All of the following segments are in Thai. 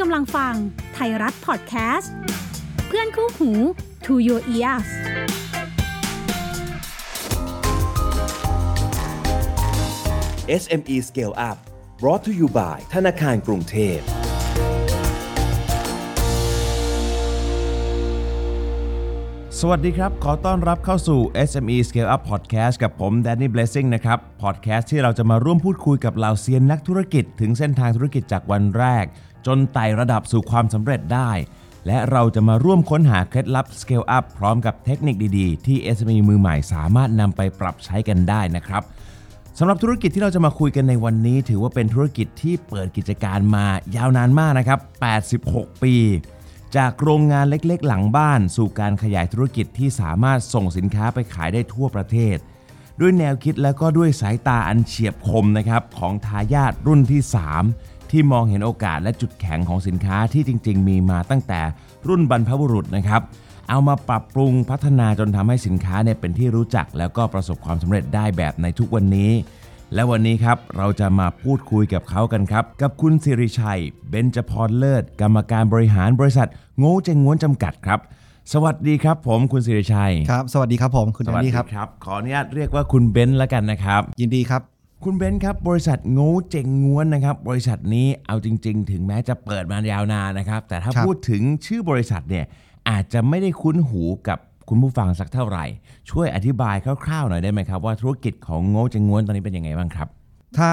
กำลังฟังไทยรัฐพอดแคสต์ เพื่อนคู่หู To Your Ears SME Scale Up brought to you by ธนาคารกรุงเทพ สวัสดีครับ ขอต้อนรับเข้าสู่ SME Scale Up Podcast กับผม Danny Blessing นะครับพอดแคสต์ที่เราจะมาร่วมพูดคุยกับเหล่าเซียนนักธุรกิจ ถึงเส้นทางธุรกิจจากวันแรก จนไต่ระดับสู่ความสำเร็จได้ และเราจะมาร่วมค้นหาเคล็ดลับ Scale Up พร้อมกับเทคนิคดีๆ ที่ SME มือใหม่สามารถนำไปปรับใช้กันได้นะครับสำหรับธุรกิจที่เราจะมาคุยกันในวันนี้ ถือว่าเป็นธุรกิจที่เปิดกิจการมายาวนานมากนะครับ86 ปี จากโรงงานเล็กๆ หลังบ้าน สู่การขยายธุรกิจที่สามารถส่งสินค้าไปขายได้ทั่วประเทศ ด้วยแนวคิดแล้วก็ด้วยสายตาอันเฉียบคมนะครับของทายาทรุ่นที่ 3 ที่มองเห็นโอกาสและจุดแข็งของสินค้าที่จริง ๆ มีมาตั้งแต่รุ่นบรรพบุรุษนะครับเอามาปรับปรุงพัฒนาจนทำให้สินค้าเนี่ยเป็นที่รู้จัก แล้วก็ประสบความสำเร็จได้แบบในทุกวันนี้ และวันนี้ครับเราจะมาพูดคุยกับเขากันครับ กับคุณสิริชัย เบญจพรเลิศ กรรมการบริหารบริษัทโง่เจงง้วนจำกัดครับ สวัสดีครับ ผมคุณสิริชัยครับ สวัสดีครับผมคุณสแอนวัสดีนี่ครับ ครับ ขออนุญาตเรียกว่าคุณเบนซ์แล้วกันนะครับ ยินดีครับ คุณเบนซ์ครับบริษัทโง่เจงง้วนนะครับ บริษัทนี้เอาจริง ๆ ถึงแม้จะเปิดมายาวนานนะครับ แต่ถ้าครับ พูดถึงชื่อบริษัทเนี่ยอาจจะไม่ได้คุ้นหูกับ คุณผู้ฟังสักเท่าไหร่ ช่วยอธิบายคร่าวๆหน่อยได้ไหมครับ ว่าธุรกิจของโง่เจงง้วนตอนนี้เป็นยังไงบ้างครับ ถ้า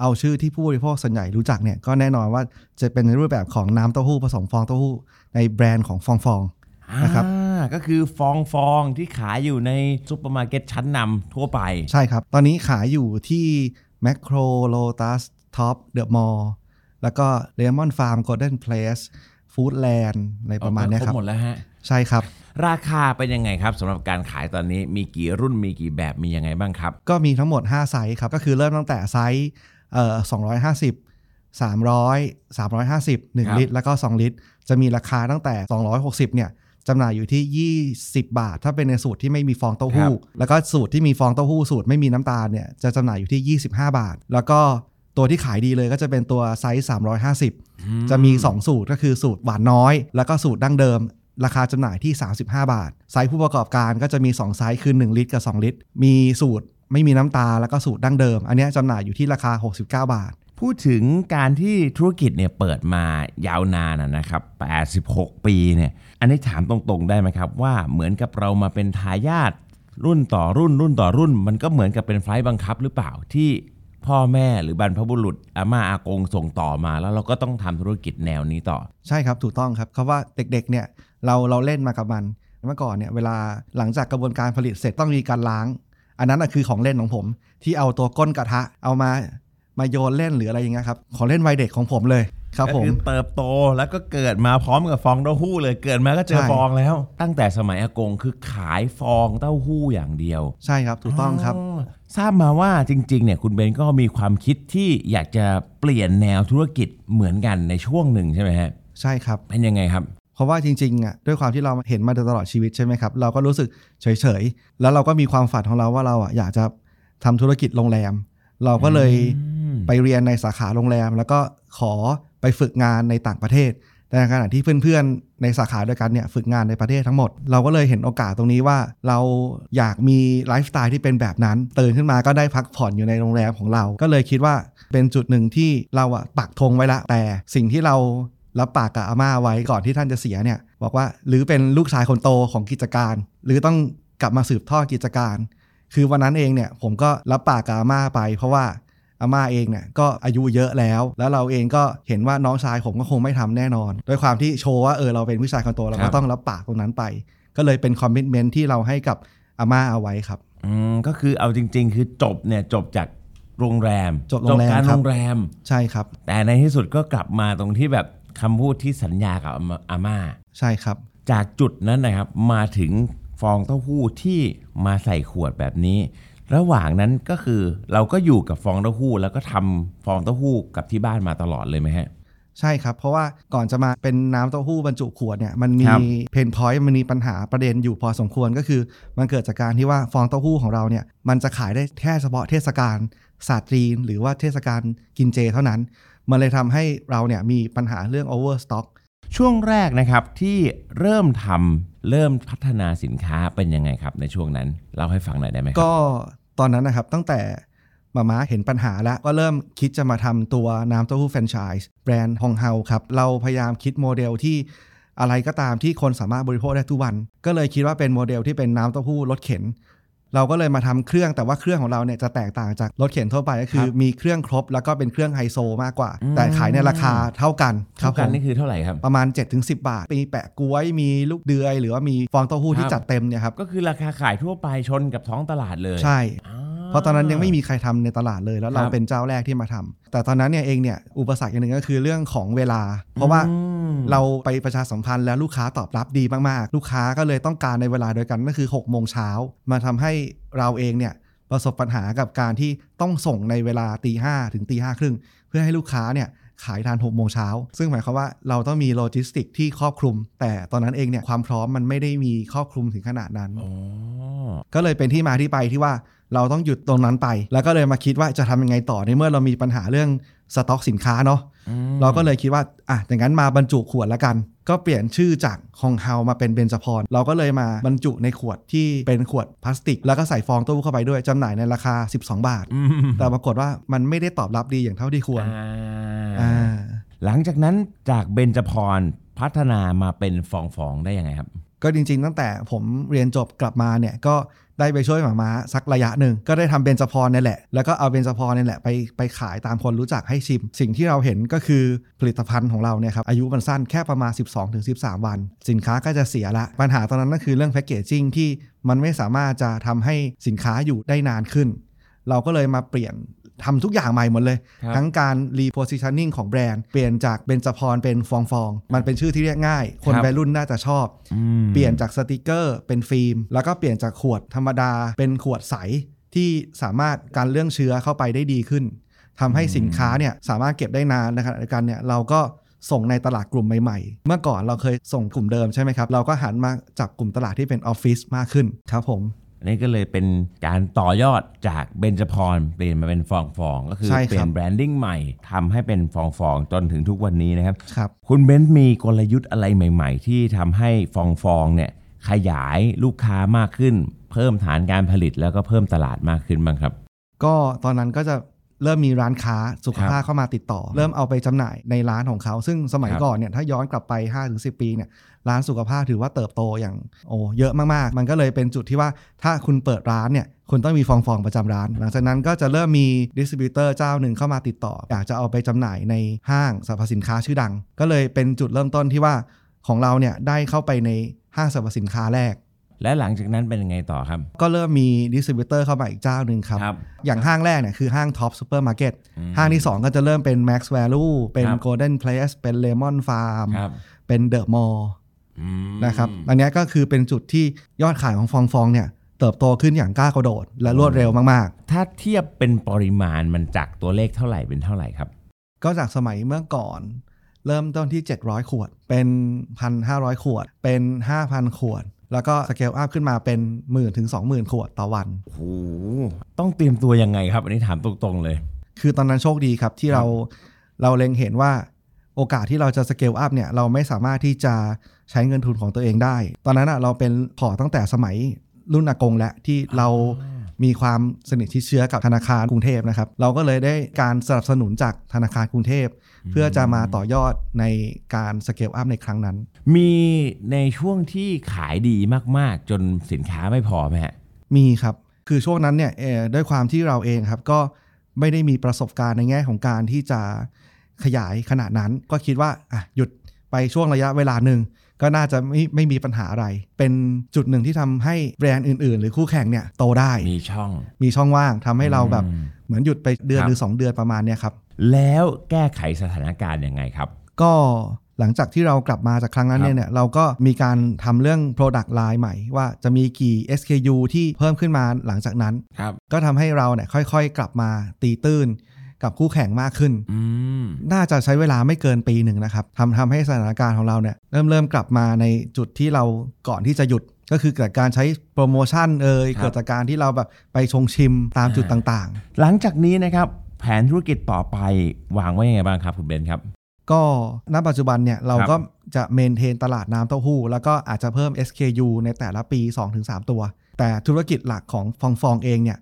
เอาชื่อที่ผู้บริโภคส่วนใหญ่รู้จักเนี่ยก็แน่นอนว่าจะเป็นในรูปแบบของน้ำเต้าหู้ผสมฟองเต้าหู้ในแบรนด์ของฟองฟองนะครับอ่าก็คือฟองฟองที่ขายอยู่ในซุปเปอร์มาร์เก็ตชั้นนำทั่วไป ใช่ครับ ตอนนี้ขายอยู่ที่แมคโครโลตัสท็อปเดอะมอลล์แล้วก็เลมอนฟาร์มโกลเด้นเพลสฟู้ดแลนด์อะไรประมาณเนี้ยครับหมดแล้วฮะ ใช่ครับ ราคาเป็นยังไงครับสำหรับการขายตอนนี้มีกี่รุ่นมีกี่แบบมียังไงบ้างครับ ก็มีทั้งหมด 5 ไซส์ครับ ก็คือเริ่มตั้งแต่ไซส์เอ่อ250 300 350 1 ลิตร แล้วก็ 2 ลิตร จะมีราคาตั้งแต่ 260 เนี่ยจำหน่ายอยู่ที่ 20 บาท ถ้าเป็นในสูตรที่ไม่มีฟองเต้าหู้ แล้วก็สูตรที่มีฟองเต้าหู้สูตรไม่มีน้ำตาลเนี่ยจะจำหน่ายอยู่ที่ 25 บาท แล้วก็ตัวที่ขายดีเลยก็จะเป็นตัวไซส์ 350 จะมี 2 สูตรก็คือสูตรหวานน้อย แล้วก็สูตรดั้งเดิม ราคาจำหน่ายที่ 35 บาท ไซส์ผู้ประกอบการก็จะมี 2 ไซส์คือ 1 ลิตรกับ 2 ลิตร มีสูตรไม่มีน้ำตาลแล้วก็สูตรดั้งเดิม อันเนี้ยจำหน่ายอยู่ที่ราคา 69 บาท พูดถึงการที่ธุรกิจเนี่ยเปิดมายาวนานนะนะครับ 86 ปีเนี่ย อันนี้ถามตรงๆได้ไหมครับ ว่าเหมือนกับเรามาเป็นทายาทรุ่นต่อรุ่นรุ่นต่อรุ่น มันก็เหมือนกับเป็นไฟล์บังคับหรือเปล่าที่พ่อแม่หรือบรรพบุรุษอาม่าอากงส่งต่อมาแล้วเราก็ต้องทำธุรกิจแนวนี้ต่อ ใช่ครับถูกต้องครับเพราะว่าเด็กๆเนี่ย เราเราเล่นมากับมันเมื่อก่อนเนี่ยเวลาหลังจากกระบวนการผลิตเสร็จต้องมีการล้าง อันนั้นนะคือของเล่นของผม ที่เอาตัวก้นกระทะเอามามาโยนเล่นหรืออะไรอย่างเงี้ยครับของเล่นวัยเด็กของผมเลยครับก็ผมคือเติบโตแล้วก็เกิดมาพร้อมกับฟองเต้าหู้เลยเกิดมาก็เจอใช่ฟองแล้ว ตั้งแต่สมัยอากงคือขายฟองเต้าหู้อย่างเดียว ใช่ครับถูกต้องครับ ทราบมาว่าจริงๆเนี่ยคุณเบนก็มีความคิดที่อยากจะเปลี่ยนแนวธุรกิจเหมือนกันในช่วงหนึ่งใช่ไหมฮะใช่ครับเป็นยังไงครับเพ ราะว่าจริงๆอะด้วยความที่เราเห็นมาโดยตลอดชีวิตใช่ไหมครับเราก็รู้สึกเฉยๆ แล้วเราก็มีความฝันของเราว่าเราอะอยากจะทำธุรกิจโรงแรม เราก็เลยอืมไปเรียนในสาขาโรงแรม แล้วก็ขอไปฝึกงานในต่างประเทศ แต่ในขณะที่เพื่อนๆในสาขาเด้วยวกันเนี่ยฝึกงานในประเทศทั้งหมด เราก็เลยเห็นโอกาสตรงนี้ว่าเราอยากมีไลฟ์สไตล์ที่เป็นแบบนั้น ตื่นขึ้นมาก็ได้พักผ่อนอยู่ในโรงแรมของเรา ก็เลยคิดว่าเป็นจุดหนึ่งที่เราอะปักธงไว้ละแต่สิ่งที่เรา รับปากกับอาม่าไว้ก่อนที่ท่านจะเสียเนี่ย บอกว่าหรือเป็นลูกชายคนโตของกิจการ หรือต้องกลับมาสืบทอดกิจการ คือวันนั้นเองเนี่ยผมก็รับปากกับอาม่าไป เพราะว่าอาม่าเองเนี่ยก็อายุเยอะแล้ว แล้วเราเองก็เห็นว่าน้องชายผมก็คงไม่ทำแน่นอนโดยความที่โชว์ว่าเออเราเป็นผู้ชายคนโตเราครัก็บต้องรับปากตรงนั้นไป ก็เลยเป็นคอมมิชเมนที่เราให้กับอาม่าเอาไว้ครับอืมก็คือเอาจริง ๆ คือจบเนี่ยจบจากโรงแรมจบโรงแรมการครับโรงแรมใช่ครับ แต่ในที่สุดก็กลับมาตรงที่แบบ คำพูดที่สัญญากับอาม่าอาม่า ใช่ครับ จากจุดนั้นนะครับ มาถึงฟองเต้าหู้ที่มาใส่ขวดแบบนี้ ระหว่างนั้นก็คือเราก็อยู่กับฟองเต้าหู้แล้วก็ทำฟองเต้าหู้กับที่บ้านมาตลอดเลยไหมฮะใช่ครับ เพราะว่าก่อนจะมาเป็นน้ำเต้าหู้บรรจุขวดเนี่ยมันมีครับเพนพอยต์มันมีปัญหาประเด็นอยู่พอสมควรก็คือ มันเกิดจากการที่ว่าฟองเต้าหู้ของเราเนี่ยมันจะขายได้แค่เฉพาะเทศกาลศาสตร์จีนหรือว่าเทศกาลกินเจเท่านั้น มันเลยทำให้เราเนี่ยมีปัญหาเรื่อง overstock ช่วงแรกนะครับที่เริ่มทำเริ่มพัฒนาสินค้าเป็นยังไงครับในช่วงนั้นเล่าให้ฟังหน่อยได้ไหมครับก็ตอนนั้นนะครับตั้งแต่มาม้าเห็นปัญหาแล้วก็เริ่มคิดจะมาทำตัวน้ำเต้าหู้แฟรนไชส์แบรนด์ฮองเฮาครับเราพยายามคิดโมเดลที่อะไรก็ตามที่คนสามารถบริโภคได้ทุกวัน ก็เลยคิดว่าเป็นโมเดลที่เป็นน้ำเต้าหู้รถเข็น เราก็เลยมาทำเครื่องแต่ว่าเครื่องของเราเนี่ยจะแตกต่างจากรถเข็นทั่วไปก็คือครับมีเครื่องครบแล้วก็เป็นเครื่องไฮโซมากกว่าอืมแต่ขายในราคาเท่ากันคเท่ารับกันผมนี่คือเท่าไหร่ครับ ประมาณ 7-10 บาท มีแปะกล้วยมีลูกเดือย หรือว่ามีฟองเต้าหู้ที่ครับจัดเต็มเนี่ยครับก็คือราคาขายทั่วไปชนกับท้องตลาดเลยใช่อ่า เพราะตอนนั้นยังไม่มีใครทำในตลาดเลย แล้วเราครับเป็นเจ้าแรกที่มาทำแต่ตอนนั้นเนี่ยเองเนี่ยอุปสรรคอย่างหนึ่งก็คือเรื่องของเวลา เพราะว่าอืมเราไปประชาสัมพันธ์แล้วลูกค้าตอบรับดีมากๆ ลูกค้าก็เลยต้องการในเวลาเดียวกันก็คือ6กโมงเช้ามาทำให้เราเองเนี่ยประสบปัญหากับการที่ต้องส่งในเวลาตีห้าถึงตีห้าครึ่งเพื่อให้ลูกค้าเนี่ยขายทัน 6 โมงเช้า ซึ่งหมายความว่าเราต้องมีโลจิสติกที่ครอบคลุม แต่ตอนนั้นเองเนี่ยความพร้อมมันไม่ได้มีครอบคลุมถึงขนาดนั้นอ๋อก็เลยเป็นที่มาที่ไปที่ว่า เราต้องหยุดตรงนั้นไป แล้วก็เลยมาคิดว่าจะทำยังไงต่อในเมื่อเรามีปัญหาเรื่องสต็อกสินค้าเนาะอืมเราก็เลยคิดว่าอะอย่างนั้นมาบรรจุขวดละกัน ก็เปลี่ยนชื่อจากฮองเฮามาเป็นเบญจพรเราก็เลยมาบรรจุในขวดที่เป็นขวดพลาสติก แล้วก็ใส่ฟองเต้าหู้เข้าไปด้วยจำหน่ายในราคา 12 บาทอืมแต่ปรากฏว่ามันไม่ได้ตอบรับดีอย่างเท่าที่ควรอ่าอ่าหลังจากนั้นจากเบญจพรพัฒนามาเป็นฟองฟองๆได้ยังไงครับ ก็จริง ๆ ตั้งแต่ผมเรียนจบกลับมาเนี่ยก็ ได้ไปช่วยหมาม้าสักระยะหนึ่ง ก็ได้ทำเบนจพรนี่แหละ แล้วก็เอาเบนจพรนี่แหละไปไปขายตามคนรู้จักให้ชิม สิ่งที่เราเห็นก็คือผลิตภัณฑ์ของเราเนี่ยครับอายุมันสั้นแค่ประมาณ 12-13 วัน สินค้าก็จะเสียละ ปัญหาตอนนั้นก็คือเรื่องแพคเกจจิ้งที่มันไม่สามารถจะทำให้สินค้าอยู่ได้นานขึ้น เราก็เลยมาเปลี่ยน ทำทุกอย่างใหม่หมดเลยครับทั้งการ repositioning ของแบรนด์ เปลี่ยนจากเบนจพรเป็นฟองฟองๆมันเป็นชื่อที่เรียกง่าย คนครับวัยรุ่นน่าจะชอบอืมเปลี่ยนจากสติกเกอร์เป็นฟิล์ม แล้วก็เปลี่ยนจากขวดธรรมดา เป็นขวดใสที่สามารถการเรื่องเชื้อเข้าไปได้ดีขึ้นทำให้สินค้าเนี่ยสามารถเก็บได้นานในขณะเดียวกันเนี่ยเราก็ส่งในตลาดกลุ่มใหม่ๆ เมื่อก่อนเราเคยส่งกลุ่มเดิมใช่ไหมครับ เราก็หันมาจับกลุ่มตลาดที่เป็นออฟฟิศมากขึ้นครับผม อันนี้ก็เลยเป็นการต่อยอดจากเบญจพรเปลี่ยนมาเป็นฟองฟองๆก็คือใช่ครับ เปลี่ยน branding ใหม่ทำให้เป็นฟองฟองๆจนถึงทุกวันนี้นะครับ ครับ คุณเบนซ์มีกลยุทธ์อะไรใหม่ ๆ ที่ทำให้ฟองฟองๆเนี่ยขยายลูกค้ามากขึ้น เพิ่มฐานการผลิตแล้วก็เพิ่มตลาดมากขึ้นบ้างครับ ก็ตอนนั้นก็จะ เริ่มมีร้านค้าสุขภาพเข้ามาติดต่อ เริ่มเอาไปจำหน่ายในร้านของเขา ซึ่งสมัยครับก่อนเนี่ยถ้าย้อนกลับไป 5-10 ปีเนี่ยร้านสุขภาพถือว่าเติบโตอย่างโอ้เยอะมากๆ มันก็เลยเป็นจุดที่ว่าถ้าคุณเปิดร้านเนี่ยคุณต้องมีฟองฟองๆประจำร้าน หลังจากนั้นก็จะเริ่มมี distributor เจ้าหนึ่งเข้ามาติดต่อ อยากจะเอาไปจำหน่ายในห้างสรรพสินค้าชื่อดัง ก็เลยเป็นจุดเริ่มต้นที่ว่าของเราเนี่ยได้เข้าไปในห้างสรรพสินค้าแรก และหลังจากนั้นเป็นยังไงต่อครับ ก็เริ่มมี distributor เข้ามาอีกเจ้าหนึ่งครับ ครับ อย่างห้างแรกเนี่ยคือห้างท็อปซูเปอร์มาร์เก็ตอืมห้างที่ 2 ก็จะเริ่มเป็น Max Value เป็น ครับ Golden Place เป็น Lemon Farm ครับเป็น The Mall อืม นะครับอันเนี้ยก็คือเป็นจุดที่ยอดขายของฟองฟองเนี่ยเติบโตขึ้นอย่างก้าวกระโดด และรวดเร็วมาก ถ้าเทียบเป็นปริมาณมันจากตัวเลขเท่าไหร่เป็นเท่าไหร่ครับ ๆ ก็จากสมัยเมื่อก่อน เริ่มต้นที่ 700 ขวด เป็น 1,500 ขวด เป็น 5,000 ขวด แล้วก็สเกลอัพขึ้นมาเป็น1 0,000ถึง 20,000 ขวดต่อวันโอ้โหต้องเตรียมตัวยังไงครับ อันนี้ถามตรงๆเลย คือตอนนั้นโชคดีครับที่เราเราเล็งเห็นว่าโอกาสที่เราจะ scale up เนี่ยเราไม่สามารถที่จะใช้เงินทุนของตัวเองได้ ตอนนั้นอะเราเป็นพอร์ตตั้งแต่สมัยรุ่นอากงและที่เรา มีความสนิทชิดเชื้อกับธนาคารกรุงเทพนะครับ เราก็เลยได้การสนับสนุนจากธนาคารกรุงเทพ เพื่อจะมาต่อยอดในการ scale up ในครั้งนั้น มีในช่วงที่ขายดีมากๆ จนสินค้าไม่พอไหมฮะมีครับ คือช่วงนั้นเนี่ยเอ่อด้วยความที่เราเองครับก็ไม่ได้มีประสบการณ์ในแง่ของการที่จะขยายขนาดนั้น ก็คิดว่าอะหยุดไปช่วงระยะเวลาหนึ่ง ก็น่าจะไม่ไม่มีปัญหาอะไร เป็นจุดหนึ่งที่ทำให้แบรนด์อื่น ๆ หรือคู่แข่งเนี่ยโตได้ มีช่อง มีช่องว่างทำให้เราแบบอืมเหมือนหยุดไปเดือนครับหรือ 2 เดือนประมาณเนี้ยครับ แล้วแก้ไขสถานการณ์ยังไงครับ ก็หลังจากที่เรากลับมาจากครั้งนั้นครับเนี่ยเราก็มีการทำเรื่อง Product Line ใหม่ ว่าจะมีกี่ SKU ที่เพิ่มขึ้นมาหลังจากนั้นครับก็ทำให้เราเนี่ยค่อยๆ กลับมาตีตื้น กับคู่แข่งมากขึ้นอืมน่าจะใช้เวลาไม่เกินปีหนึ่งนะครับทำทำให้สถานการณ์ของเราเนี่ยเริ่มเริ่มกลับมาในจุดที่เราก่อนที่จะหยุดก็คือเกิดการใช้โปรโมชั่นเอ่ยครับเกิดจากการที่เราแบบไปชงชิมตามจุดต่างหลังจากนี้นะครับแผนธุรกิจต่อไปวางไว้ยังไงบ้างครับคุณเบนครับ ก็ณปัจจุบันเนี่ยเราครับก็จะเมนเทนตลาดน้ำเต้าหู้ แล้วก็อาจจะเพิ่ม SKU ในแต่ละปี 2-3 ตัว แต่ธุรกิจหลักของฟองฟองเองเนี่ย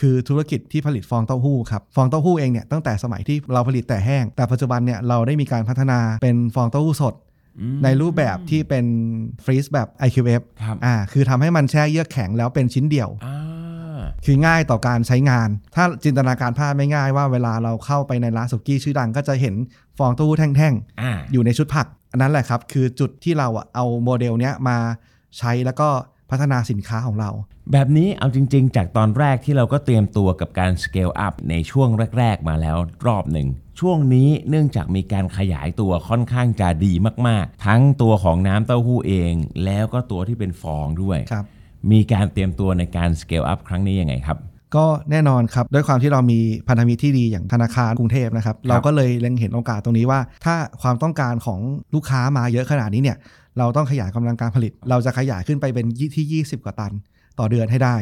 คือธุรกิจที่ผลิตฟองเต้าหู้ครับฟองเต้าหู้เองเนี่ยตั้งแต่สมัยที่เราผลิตแต่แห้ง แต่ปัจจุบันเนี่ยเราได้มีการพัฒนาเป็นฟองเต้าหู้สดอืมในรูปแบบที่เป็นฟรีซแบบ IQF ครับอ่าคือทำให้มันแช่เยือกแข็งแล้วเป็นชิ้นเดี่ยวอ่าคือง่ายต่อการใช้งาน ถ้าจินตนาการภาพไม่ง่ายว่าเวลาเราเข้าไปในร้านสุกี้ชื่อดังก็จะเห็นฟองเต้าหู้แท่งอ่าๆอยู่ในชุดผัก อันนั้นแหละครับ คือจุดที่เราอะเอาโมเดลเนี้ยมาใช้แล้วก็ พัฒนาสินค้าของเรา แบบนี้เอาจริง ๆ จากตอนแรกที่เราก็เตรียมตัวกับการ scale up ในช่วงแรก ๆ มาแล้วรอบหนึ่งช่วงนี้เนื่องจากมีการขยายตัวค่อนข้างจะดีมากๆ ทั้งตัวของน้ำเต้าหู้เอง แล้วก็ตัวที่เป็นฟองด้วยครับมีการเตรียมตัวในการ scale up ครั้งนี้ยังไงครับ ก็แน่นอนครับ ด้วยความที่เรามีพันธมิตรที่ดีอย่างธนาคารกรุงเทพนะครับเราก็เลยเล็งเห็นโอกาสตรงนี้ว่า ถ้าความต้องการของลูกค้ามาเยอะขนาดนี้เนี่ยเราต้องขยายกำลังการผลิต เราจะขยายขึ้นไปเป็นอยู่ที่ 20 กว่าตันต่อเดือนให้ได้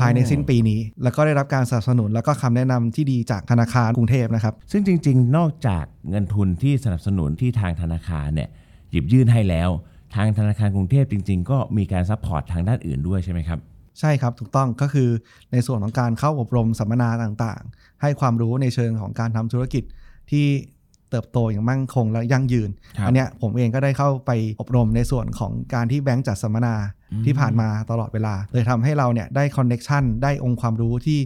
ภายในสิ้นปีนี้ แล้วก็ได้รับการสนับสนุน แล้วก็คำแนะนำที่ดีจากธนาคารกรุงเทพนะครับ ซึ่งจริง ๆ นอกจากเงินทุนที่สนับสนุนที่ทางธนาคารเนี่ยหยิบยื่นให้แล้ว ทางธนาคารกรุงเทพจริง ๆ ก็มีการ support ทางด้านอื่นด้วยใช่ไหมครับ ใช่ครับถูกต้องก็คือในส่วนของการเข้าอบรมสัมมนาต่างๆ ให้ความรู้ในเชิงของการทำธุรกิจที่เติบโตอย่างมั่นคงและยั่งยืนครับอันเนี้ยผมเองก็ได้เข้าไปอบรมในส่วนของการที่แบงก์จัดสัมมนาอืมที่ผ่านมาตลอดเวลา เลยทำให้เราเนี่ยได้ connection ได้องค์ความรู้ที่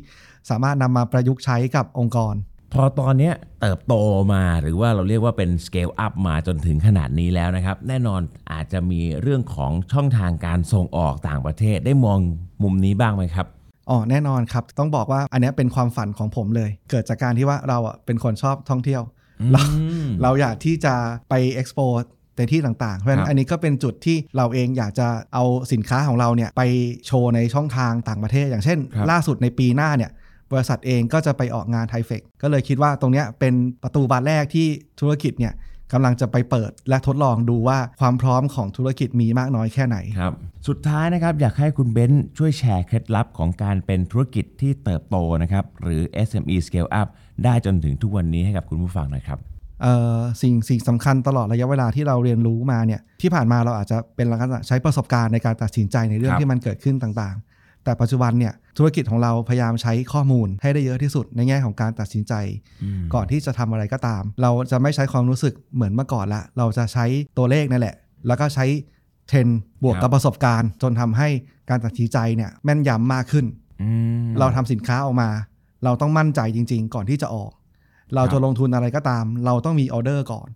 สามารถนำมาประยุกต์ใช้กับองค์กร พอตอนเนี้ยเติบโตมาหรือว่าเราเรียกว่าเป็น scale up มาจนถึงขนาดนี้แล้วนะครับ แน่นอนอาจจะมีเรื่องของช่องทางการส่งออกต่างประเทศได้มองมุมนี้บ้างไหมครับอ๋อแน่นอนครับ ต้องบอกว่าอันเนี้ยเป็นความฝันของผมเลย เกิดจากการที่ว่าเราอะเป็นคนชอบท่องเที่ยว เราเราอยากที่จะไปเอ็กซ์โปในที่ต่างๆ เพราะฉะครันั้นบอันนี้ก็เป็นจุดที่เราเองอยากจะเอาสินค้าของเราเนี่ยไปโชว์ในช่องทางต่างประเทศ อย่างเช่นครับล่าสุดในปีหน้าเนี่ย บริษัทเองก็จะไปออกงานไทเฟกก็เลยคิดว่าตรงเนี้ยเป็นประตูบานแรกที่ธุรกิจเนี่ยกำลังจะไปเปิดและทดลองดูว่าความพร้อมของธุรกิจมีมากน้อยแค่ไหนครับ สุดท้ายนะครับอยากให้คุณเบนซ์ช่วยแชร์เคล็ดลับของการเป็นธุรกิจที่เติบโตนะครับหรือ SME Scale Up ได้จนถึงทุกวันนี้ให้กับคุณผู้ฟังหน่อยครับเอ่อสิ่งสิ่งสำคัญตลอดระยะเวลาที่เราเรียนรู้มาเนี่ยที่ผ่านมาเราอาจจะเป็นลักษณะใช้ประสบการณ์ในการตัดสินใจในเรื่องครับที่มันเกิดขึ้นต่างๆ แต่ปัจจุบันเนี่ยธุรกิจของเราพยายามใช้ข้อมูลให้ได้เยอะที่สุดในแง่ของการตัดสินใจ ก่อนที่จะทำอะไรก็ตาม เราจะไม่ใช้ความรู้สึกเหมือนเมื่อก่อนละ เราจะใช้ตัวเลขนั่นแหละ แล้วก็ใช้เทรนด์บวกครักับบประสบการณ์ จนทำให้การตัดสินใจเนี่ยแม่นยำมากขึ้นอืมเราทำสินค้าออกมา เราต้องมั่นใจจริง ๆ ก่อนที่จะออก เราครัจะบลงทุนอะไรก็ตาม เราต้องมีออเดอร์ก่อน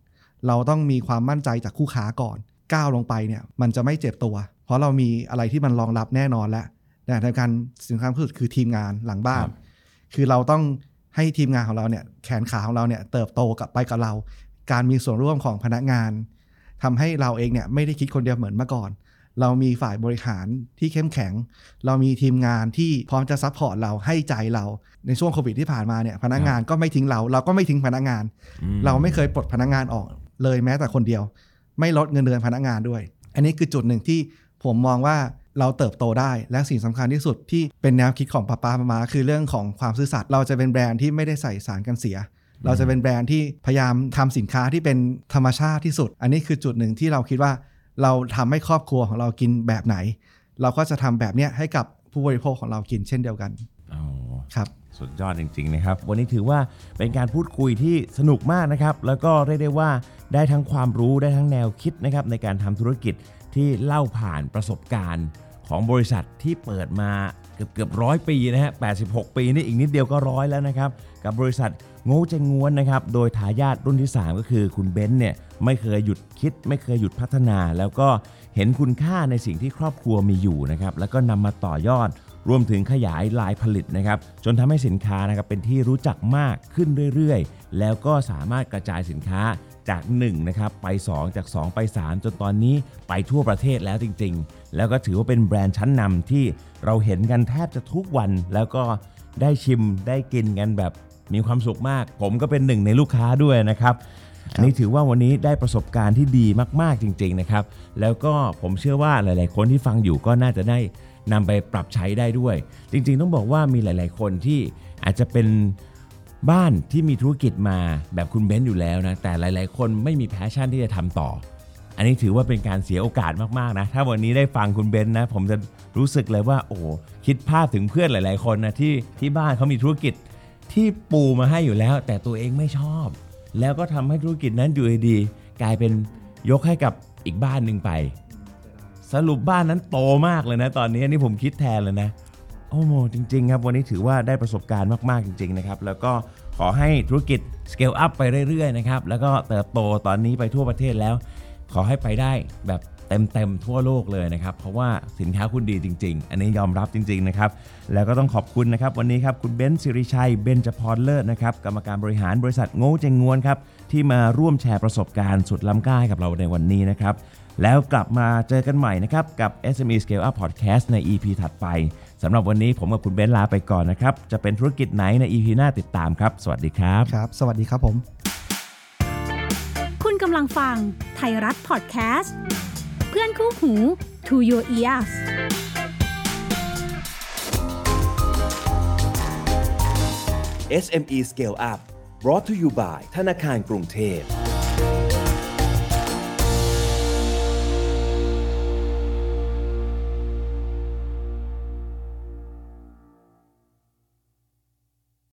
เราต้องมีความมั่นใจจากคู่ค้าก่อน ก้าวลงไปเนี่ยมันจะไม่เจ็บตัว เพราะเรามีอะไรที่มันรองรับแน่นอนแล้ว แต่ในการสิ่งสำคัญที่สุดคือทีมงานหลังบ้าน คือเราต้องให้ทีมงานของเราเนี่ยแขนขาของเราเนี่ยเติบโตกับไปกับเรา การมีส่วนร่วมของพนักงานทำให้เราเองเนี่ยไม่ได้คิดคนเดียวเหมือนเมื่อก่อน เรามีฝ่ายบริหารที่เข้มแข็ง เรามีทีมงานที่พร้อมจะ support เราให้ใจเราในช่วงโควิดที่ผ่านมาเนี่ยพนักงานก็ไม่ทิ้งเรา เราก็ไม่ทิ้งพนักงานอืมเราไม่เคยปลดพนักงานออกเลยแม้แต่คนเดียว ไม่ลดเงินเดือนพนักงานด้วย อันนี้คือจุดหนึ่งที่ผมมองว่า เราเติบโตได้และสิ่งสำคัญที่สุดที่เป็นแนวคิดของป๊าป๊าม้าม้า คือเรื่องของความซื่อสัตย์เราจะเป็นแบรนด์ที่ไม่ได้ใส่สารกันเสีย เราจะเป็นแบรนด์ที่พยายามทำสินค้าที่เป็นธรรมชาติที่สุด อันนี้คือจุดหนึ่งที่เราคิดว่า เราทำให้ครอบครัวของเรากินแบบไหน เราก็จะทำแบบเนี้ยให้กับผู้บริโภคของเรากินเช่นเดียวกันอ๋อครับสุดยอดจริงๆนะครับ วันนี้ถือว่าเป็นการพูดคุยที่สนุกมากนะครับ แล้วก็เรียกได้ว่าได้ทั้งความรู้ได้ทั้งแนวคิดนะครับในการทำธุรกิจ ที่เล่าผ่านประสบการณ์ของบริษัทที่เปิดมาเกือบเกือบร้อยปีนะฮะ 86 ปีนี่อีกนิดเดียวก็ร้อยแล้วนะครับ กับบริษัทโง่เจงง้วนนะครับ โดยทายาทรุ่นที่ 3 ก็คือคุณเบนซ์เนี่ยไม่เคยหยุดคิด ไม่เคยหยุดพัฒนา แล้วก็เห็นคุณค่าในสิ่งที่ครอบครัวมีอยู่นะครับ แล้วก็นำมาต่อยอด รวมถึงขยายลายผลิตนะครับ จนทำให้สินค้านะครับเป็นที่รู้จักมากขึ้นเรื่อยๆ แล้วก็สามารถกระจายสินค้าจาก1นะครับไป 2 จาก 2 ไป 3 จนตอนนี้ไปทั่วประเทศแล้วจริงๆ แล้วก็ถือว่าเป็นแบรนด์ชั้นนำที่เราเห็นกันแทบจะทุกวัน แล้วก็ได้ชิมได้กินกันแบบมีความสุขมาก ผมก็เป็นหนึ่งในลูกค้าด้วยนะครับอันนี้ถือว่าวันนี้ได้ประสบการณ์ที่ดีมากๆจริง ๆนะครับ แล้วก็ผมเชื่อว่าหลาย ๆ คนที่ฟังอยู่ก็น่าจะได้ นำไปปรับใช้ได้ด้วย จริงๆ ต้องบอกว่ามีหลาย ๆ คนที่อาจจะเป็นบ้านที่มีธุรกิจมาแบบคุณเบนซ์อยู่แล้วนะ แต่หลาย ๆ คนไม่มี passion ที่จะทำต่อ อันนี้ถือว่าเป็นการเสียโอกาสมากๆนะ ถ้าวันนี้ได้ฟังคุณเบนซ์นะ ผมจะรู้สึกเลยว่า โอ้คิดภาพถึงเพื่อนหลาย ๆ คนนะที่ที่บ้านเขามีธุรกิจที่ปูมาให้อยู่แล้ว แต่ตัวเองไม่ชอบ แล้วก็ทำให้ธุรกิจนั้นอยู่ดีๆกลายเป็นยกให้กับอีกบ้านหนึ่งไป สรุปบ้านนั้นโตมากเลยนะ ตอนนี้นี่ผมคิดแทนเลยนะ โอ้โหจริง ๆ ครับวันนี้ถือว่าได้ประสบการณ์มากๆจริง ๆ นะครับ แล้วก็ขอให้ธุรกิจ scale up ไปเรื่อย ๆ นะครับ แล้วก็เติบโตตอนนี้ไปทั่วประเทศแล้ว ขอให้ไปได้แบบเต็มๆทั่วโลกเลยนะครับ เพราะว่าสินค้าคุณดีจริง ๆ อันนี้ยอมรับจริง ๆ นะครับ แล้วก็ต้องขอบคุณนะครับ วันนี้ครับ คุณเบนซ์สิริชัย เบนจพรเลิศนะครับ กรรมการบริหารบริษัทโง่เจงงวนครับ ที่มาร่วมแชร์ประสบการณ์สุดล้ำค่ากับเราในวันนี้นะครับ แล้วกลับมาเจอกันใหม่นะครับ กับ SME Scale Up Podcast ใน EP ถัดไปสำหรับวันนี้ผมกับคุณเบนซ์ลาไปก่อนนะครับ จะเป็นธุรกิจไหนใน EP หน้าติดตามครับ สวัสดีครับ ครับ สวัสดีครับผม คุณกำลังฟังไทยรัฐพอดแคสต์เพื่อนคู่หู To Your Ears SME Scale Up brought to you by ธนาคารกรุงเทพ